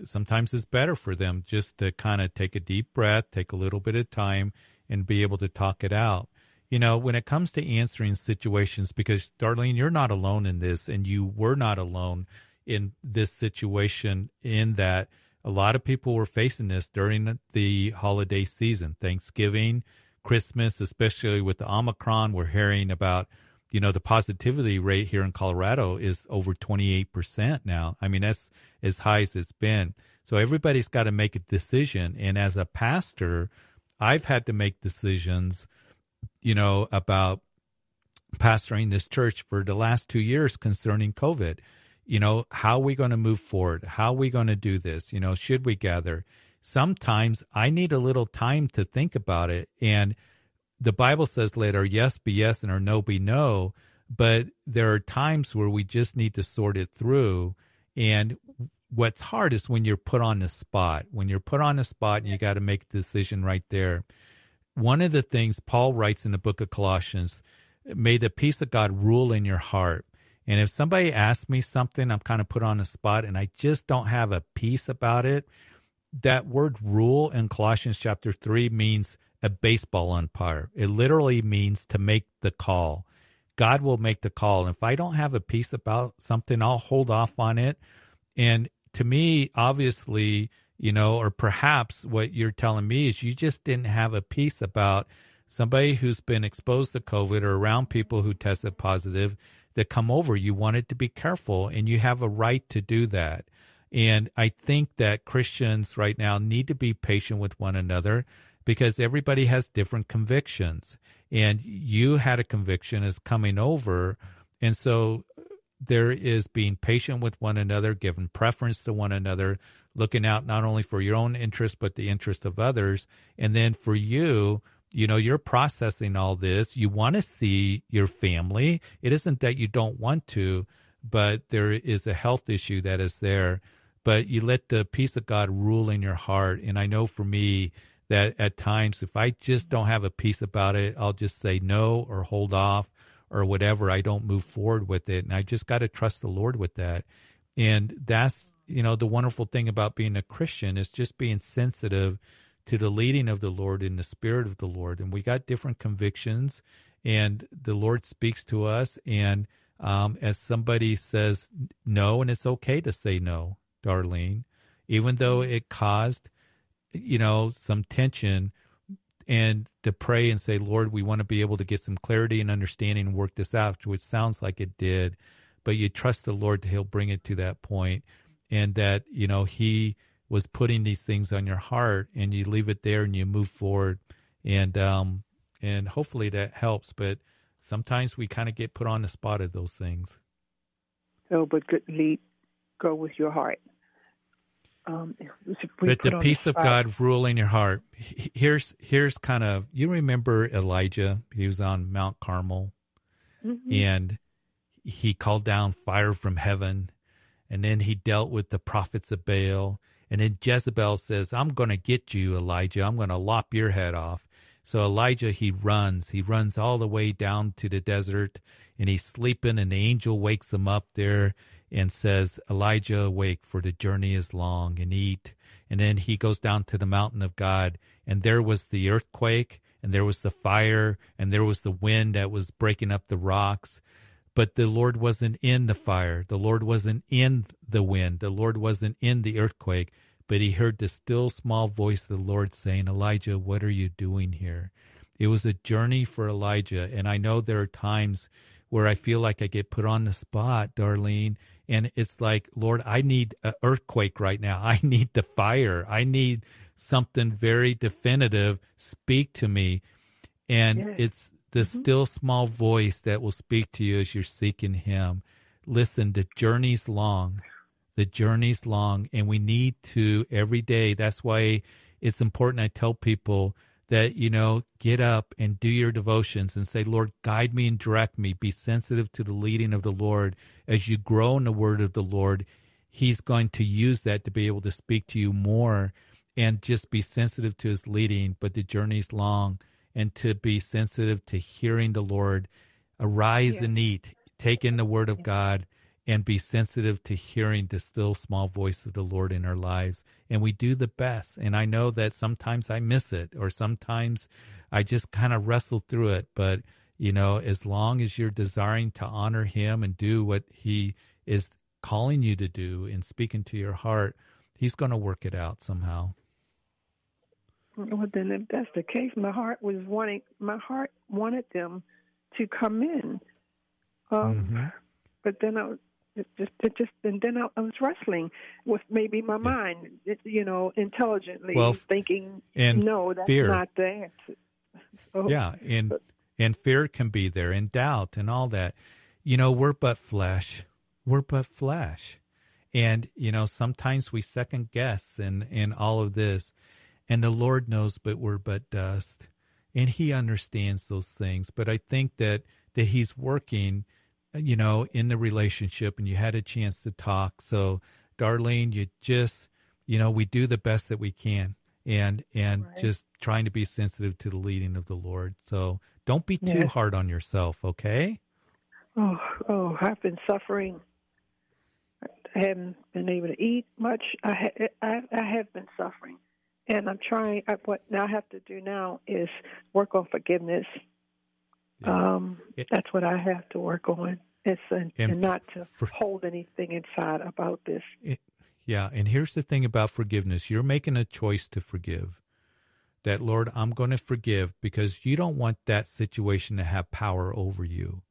Sometimes it's better for them just to kind of take a deep breath, take a little bit of time, and be able to talk it out. You know, when it comes to answering situations, because Darlene, you're not alone in this, and you were not alone in this situation. In that, a lot of people were facing this during the holiday season, Thanksgiving, Christmas, especially with the Omicron. We're hearing about, you know, the positivity rate here in Colorado is over 28% now. I mean, that's as high as it's been. So everybody's got to make a decision. And as a pastor, I've had to make decisions, you know, about pastoring this church for the last two years concerning COVID. You know, how are we going to move forward? How are we going to do this? You know, should we gather? Sometimes I need a little time to think about it. And the Bible says, let our yes be yes and our no be no. But there are times where we just need to sort it through. And what's hard is when you're put on the spot. When you're put on the spot and you got to make a decision right there. One of the things Paul writes in the book of Colossians, may the peace of God rule in your heart. And if somebody asks me something, I'm kind of put on the spot and I just don't have a peace about it. That word rule in Colossians chapter 3 means a baseball umpire. It literally means to make the call. God will make the call. And if I don't have a peace about something, I'll hold off on it. And to me, obviously, you know, or perhaps what you're telling me is you just didn't have a peace about somebody who's been exposed to COVID or around people who tested positive that come over. You wanted to be careful and you have a right to do that. And I think that Christians right now need to be patient with one another because everybody has different convictions and you had a conviction as coming over. And so there is being patient with one another, giving preference to one another, looking out not only for your own interest, but the interest of others. And then for you, you know, you're processing all this. You want to see your family. It isn't that you don't want to, but there is a health issue that is there. But you let the peace of God rule in your heart. And I know for me, that at times if I just don't have a peace about it, I'll just say no or hold off or whatever. I don't move forward with it. And I just got to trust the Lord with that. And that's, you know, the wonderful thing about being a Christian is just being sensitive to the leading of the Lord in the spirit of the Lord. And we got different convictions and the Lord speaks to us. And um, as somebody says no, and it's okay to say no, Darlene, even though it caused you know, some tension and to pray and say, Lord, we want to be able to get some clarity and understanding and work this out, which sounds like it did. But you trust the Lord that He'll bring it to that point and that, you know, He was putting these things on your heart and you leave it there and you move forward. And, um, and hopefully that helps. But sometimes we kind of get put on the spot of those things. So, but good lead, go with your heart um, that the peace the of God rule in your heart. Here's here's kind of you remember Elijah? He was on Mount Carmel, mm-hmm. and he called down fire from heaven, and then he dealt with the prophets of Baal. And then Jezebel says, "I'm going to get you, Elijah. I'm going to lop your head off." So Elijah he runs. He runs all the way down to the desert, and he's sleeping. And the angel wakes him up there and says, Elijah, awake, for the journey is long, and eat. And then he goes down to the mountain of God, and there was the earthquake, and there was the fire, and there was the wind that was breaking up the rocks. But the Lord wasn't in the fire. The Lord wasn't in the wind. The Lord wasn't in the earthquake. But he heard the still small voice of the Lord saying, Elijah, what are you doing here? It was a journey for Elijah. And I know there are times where I feel like I get put on the spot, Darlene, and it's like lord i need an earthquake right now i need the fire i need something very definitive speak to me and yes. it's the mm-hmm. still small voice that will speak to you as you're seeking him. Listen the journey's long. The journey's long and we need to every day. That's why it's important i tell people that you know get up and do your devotions and say lord guide me and direct me. Be sensitive to the leading of the lord. As you grow in the word of the lord he's going to use that to be able to speak to you more and just be sensitive to his leading but the journey's long and to be sensitive to hearing the lord arise yeah. and eat take in the word of god and be sensitive to hearing the still small voice of the Lord in our lives. And we do the best. And I know that sometimes I miss it or sometimes I just kind of wrestle through it. But, you know, as long as you're desiring to honor Him and do what He is calling you to do and speaking to your heart, He's going to work it out somehow. Well, then, if that's the case, my heart was wanting, my heart wanted them to come in. Um, mm-hmm. But then I, it just, it just, and then I, was wrestling with maybe my mind, you know, intelligently well, thinking, and no, that's fear. not there. So, yeah, and but, and fear can be there, and doubt, and all that. You know, we're but flesh. We're but flesh, and you know, sometimes we second guess and and all of this, and the Lord knows, but we're but dust, and He understands those things. But I think that that He's working you know, in the relationship and you had a chance to talk. So, Darlene, you just, you know, we do the best that we can and and right. just trying to be sensitive to the leading of the Lord. So, don't be too hard on yourself, okay? Oh, oh, I've been suffering. I haven't been able to eat much. I ha- I, I have been suffering, and I'm trying. I, what I have to do now is work on forgiveness. Yeah. Um, It- that's what I have to work on. It's and, And and not to for- hold anything inside about this. Yeah, and here's the thing about forgiveness. You're making a choice to forgive. That Lord, I'm going to forgive because you don't want that situation to have power over you.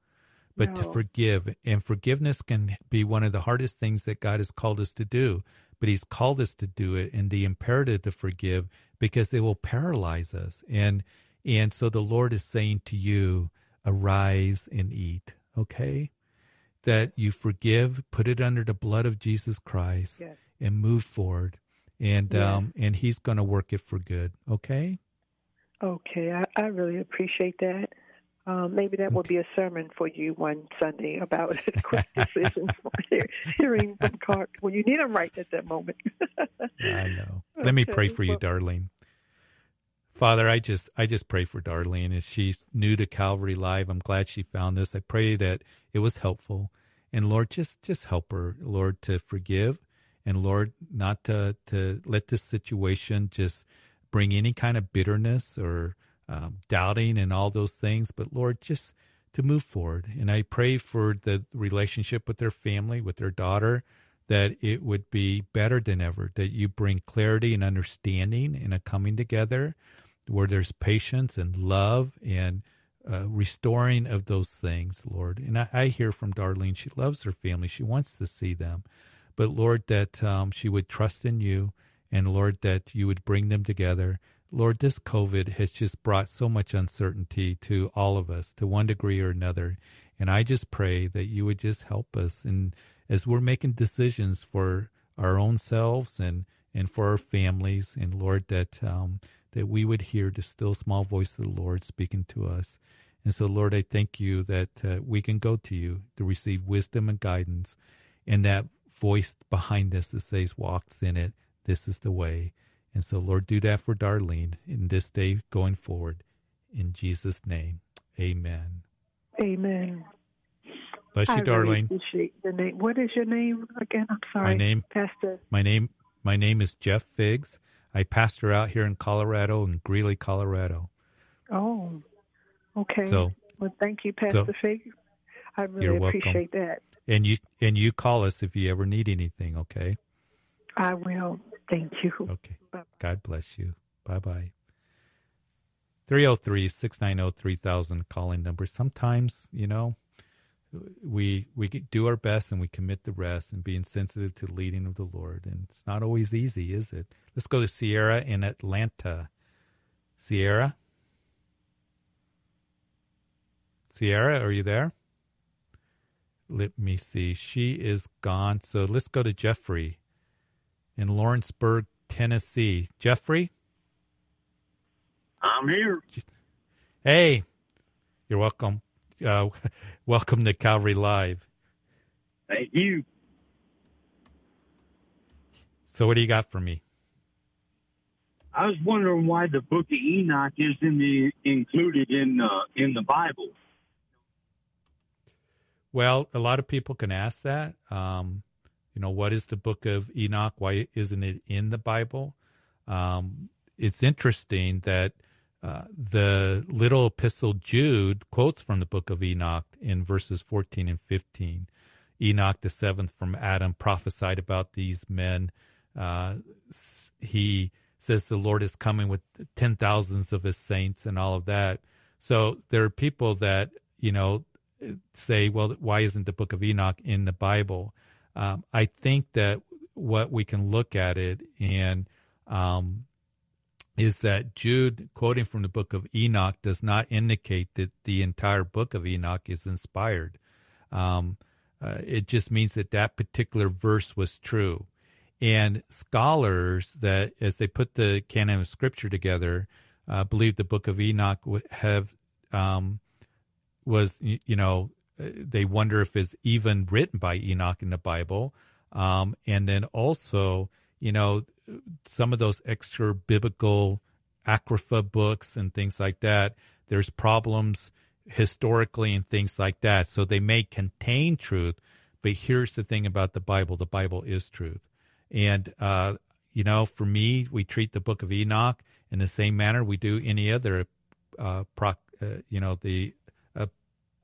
But to forgive and forgiveness can be one of the hardest things that God has called us to do. But he's called us to do it in the imperative to forgive because it will paralyze us. And and so the Lord is saying to you, arise and eat, okay? That you forgive, put it under the blood of Jesus Christ Yes. and move forward. And Yes. um and he's going to work it for good, okay? Okay, I, I really appreciate that. Um, maybe that will be a sermon for you one Sunday about quick decisions. Hear- Hearing from God when you need them right at that moment. I know. Let me pray for you, Darlene. Father, I just I just pray for Darlene as she's new to Calvary Live. I'm glad she found this. I pray that it was helpful. And Lord, just just help her, Lord, to forgive and Lord, not to to let this situation just bring any kind of bitterness or um, doubting and all those things, but Lord, just to move forward. And I pray for the relationship with their family, with their daughter, that it would be better than ever, that you bring clarity and understanding and a coming together where there's patience and love and uh, restoring of those things, Lord. And I, I hear from Darlene, she loves her family, she wants to see them. But Lord, that um, she would trust in you, and Lord, that you would bring them together. Lord, this COVID has just brought so much uncertainty to all of us to one degree or another. And I just pray that you would just help us. And as we're making decisions for our own selves and, and for our families, and Lord, that, um, that we would hear the still small voice of the Lord speaking to us. And so, Lord, I thank you that uh, we can go to you to receive wisdom and guidance. And that voice behind us that says, walks in it, this is the way. And so, Lord, do that for Darlene in this day going forward. In Jesus' name, amen. Amen. Bless you, I really Darlene. appreciate your name. What is your name again? I'm sorry. My name, Pastor. my name, my name is Jeff Biggs. I pastor out here in Colorado, in Greeley, Colorado. Oh, okay. So- well, thank you, Pastor so- Fig. I really You're welcome. appreciate that. And you and you call us if you ever need anything, okay? I will. Thank you. Okay. Bye. God bless you. Bye bye. 303 690 3000 calling number. Sometimes, you know, we we do our best and we commit the rest and being sensitive to the leading of the Lord. And it's not always easy, is it? Let's go to Sierra in Atlanta. Sierra? Sierra, are you there? Let me see. She is gone. So let's go to Jeffrey in Lawrenceburg, Tennessee. Jeffrey? I'm here. Hey, you're welcome. Uh, welcome to Calvary Live. Thank you. So, what do you got for me? I was wondering why the Book of Enoch isn't the, included in uh, in the Bible. Well, a lot of people can ask that. Um, you know, what is the book of Enoch? Why isn't it in the Bible? Um, it's interesting that uh, the little epistle Jude quotes from the book of Enoch in verses 14 and 15. Enoch, the seventh from Adam, prophesied about these men. Uh, he says the Lord is coming with ten thousands of his saints and all of that. So there are people that, you know, say, well, why isn't the book of Enoch in the Bible? Um, I think that what we can look at it and um, is that Jude, quoting from the book of Enoch, does not indicate that the entire book of Enoch is inspired. Um, uh, it just means that that particular verse was true. And scholars that, as they put the canon of scripture together, uh, believe the book of Enoch have um, was you know they wonder if it's even written by Enoch in the Bible, um, and then also you know some of those extra biblical apocrypha books and things like that. There's problems historically and things like that. So they may contain truth, but here's the thing about the Bible: the Bible is truth. And uh, you know, for me, we treat the Book of Enoch in the same manner we do any other, uh, proc, uh, you know, the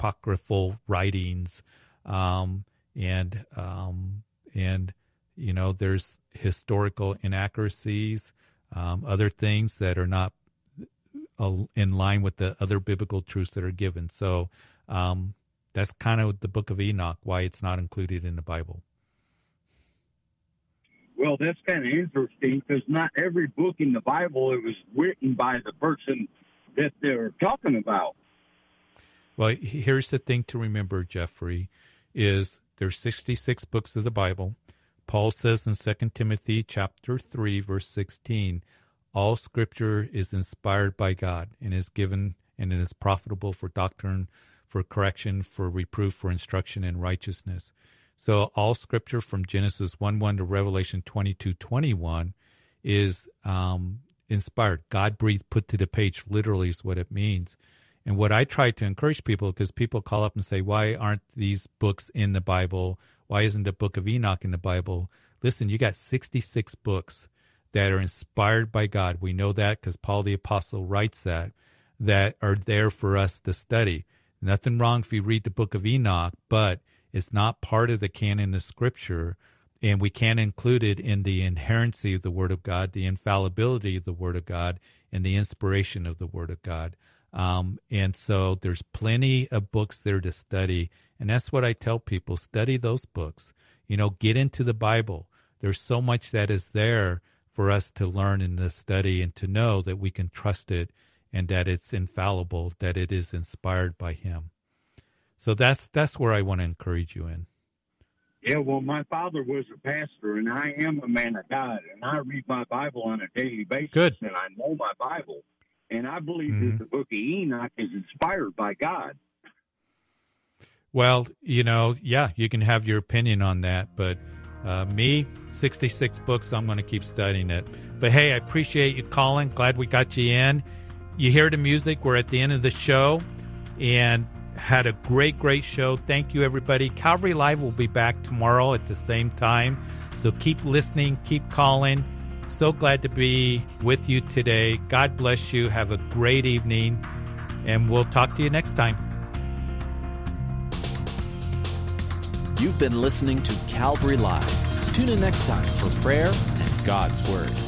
apocryphal writings, um, and um, and you know, there's historical inaccuracies, um, other things that are not uh, in line with the other biblical truths that are given. So um, that's kind of the Book of Enoch, why it's not included in the Bible. Well, that's kind of interesting because not every book in the Bible it was written by the person that they're talking about. Well, here's the thing to remember, Jeffrey, is there's 66 books of the Bible. Paul says in 2 Timothy chapter 3 verse 16, all scripture is inspired by God and is given and it is profitable for doctrine, for correction, for reproof, for instruction in righteousness. So all scripture from Genesis 1 1 to Revelation 22 21 is um, inspired. God breathed, put to the page, literally is what it means. And what I try to encourage people, because people call up and say, why aren't these books in the Bible? Why isn't the book of Enoch in the Bible? Listen, you got 66 books that are inspired by God. We know that because Paul the Apostle writes that, that are there for us to study. Nothing wrong if you read the book of Enoch, but it's not part of the canon of Scripture, and we can't include it in the inherency of the Word of God, the infallibility of the Word of God, and the inspiration of the Word of God. Um, and so there's plenty of books there to study. And that's what I tell people study those books. You know, get into the Bible. There's so much that is there for us to learn in the study and to know that we can trust it and that it's infallible, that it is inspired by Him. So that's that's where I want to encourage you in. Yeah, well, my father was a pastor, and I am a man of God, and I read my Bible on a daily basis. Good. And I know my Bible, and I believe mm-hmm. that the Book of Enoch is inspired by God. Well, you know, yeah, you can have your opinion on that, but uh, me, 66 books, I'm going to keep studying it. But hey, I appreciate you calling. Glad we got you in. You hear the music. We're at the end of the show. And had a great, great show. Thank you, everybody. Calvary Live will be back tomorrow at the same time. So keep listening, keep calling. So glad to be with you today. God bless you. Have a great evening, and we'll talk to you next time. You've been listening to Calvary Live. Tune in next time for prayer and God's Word.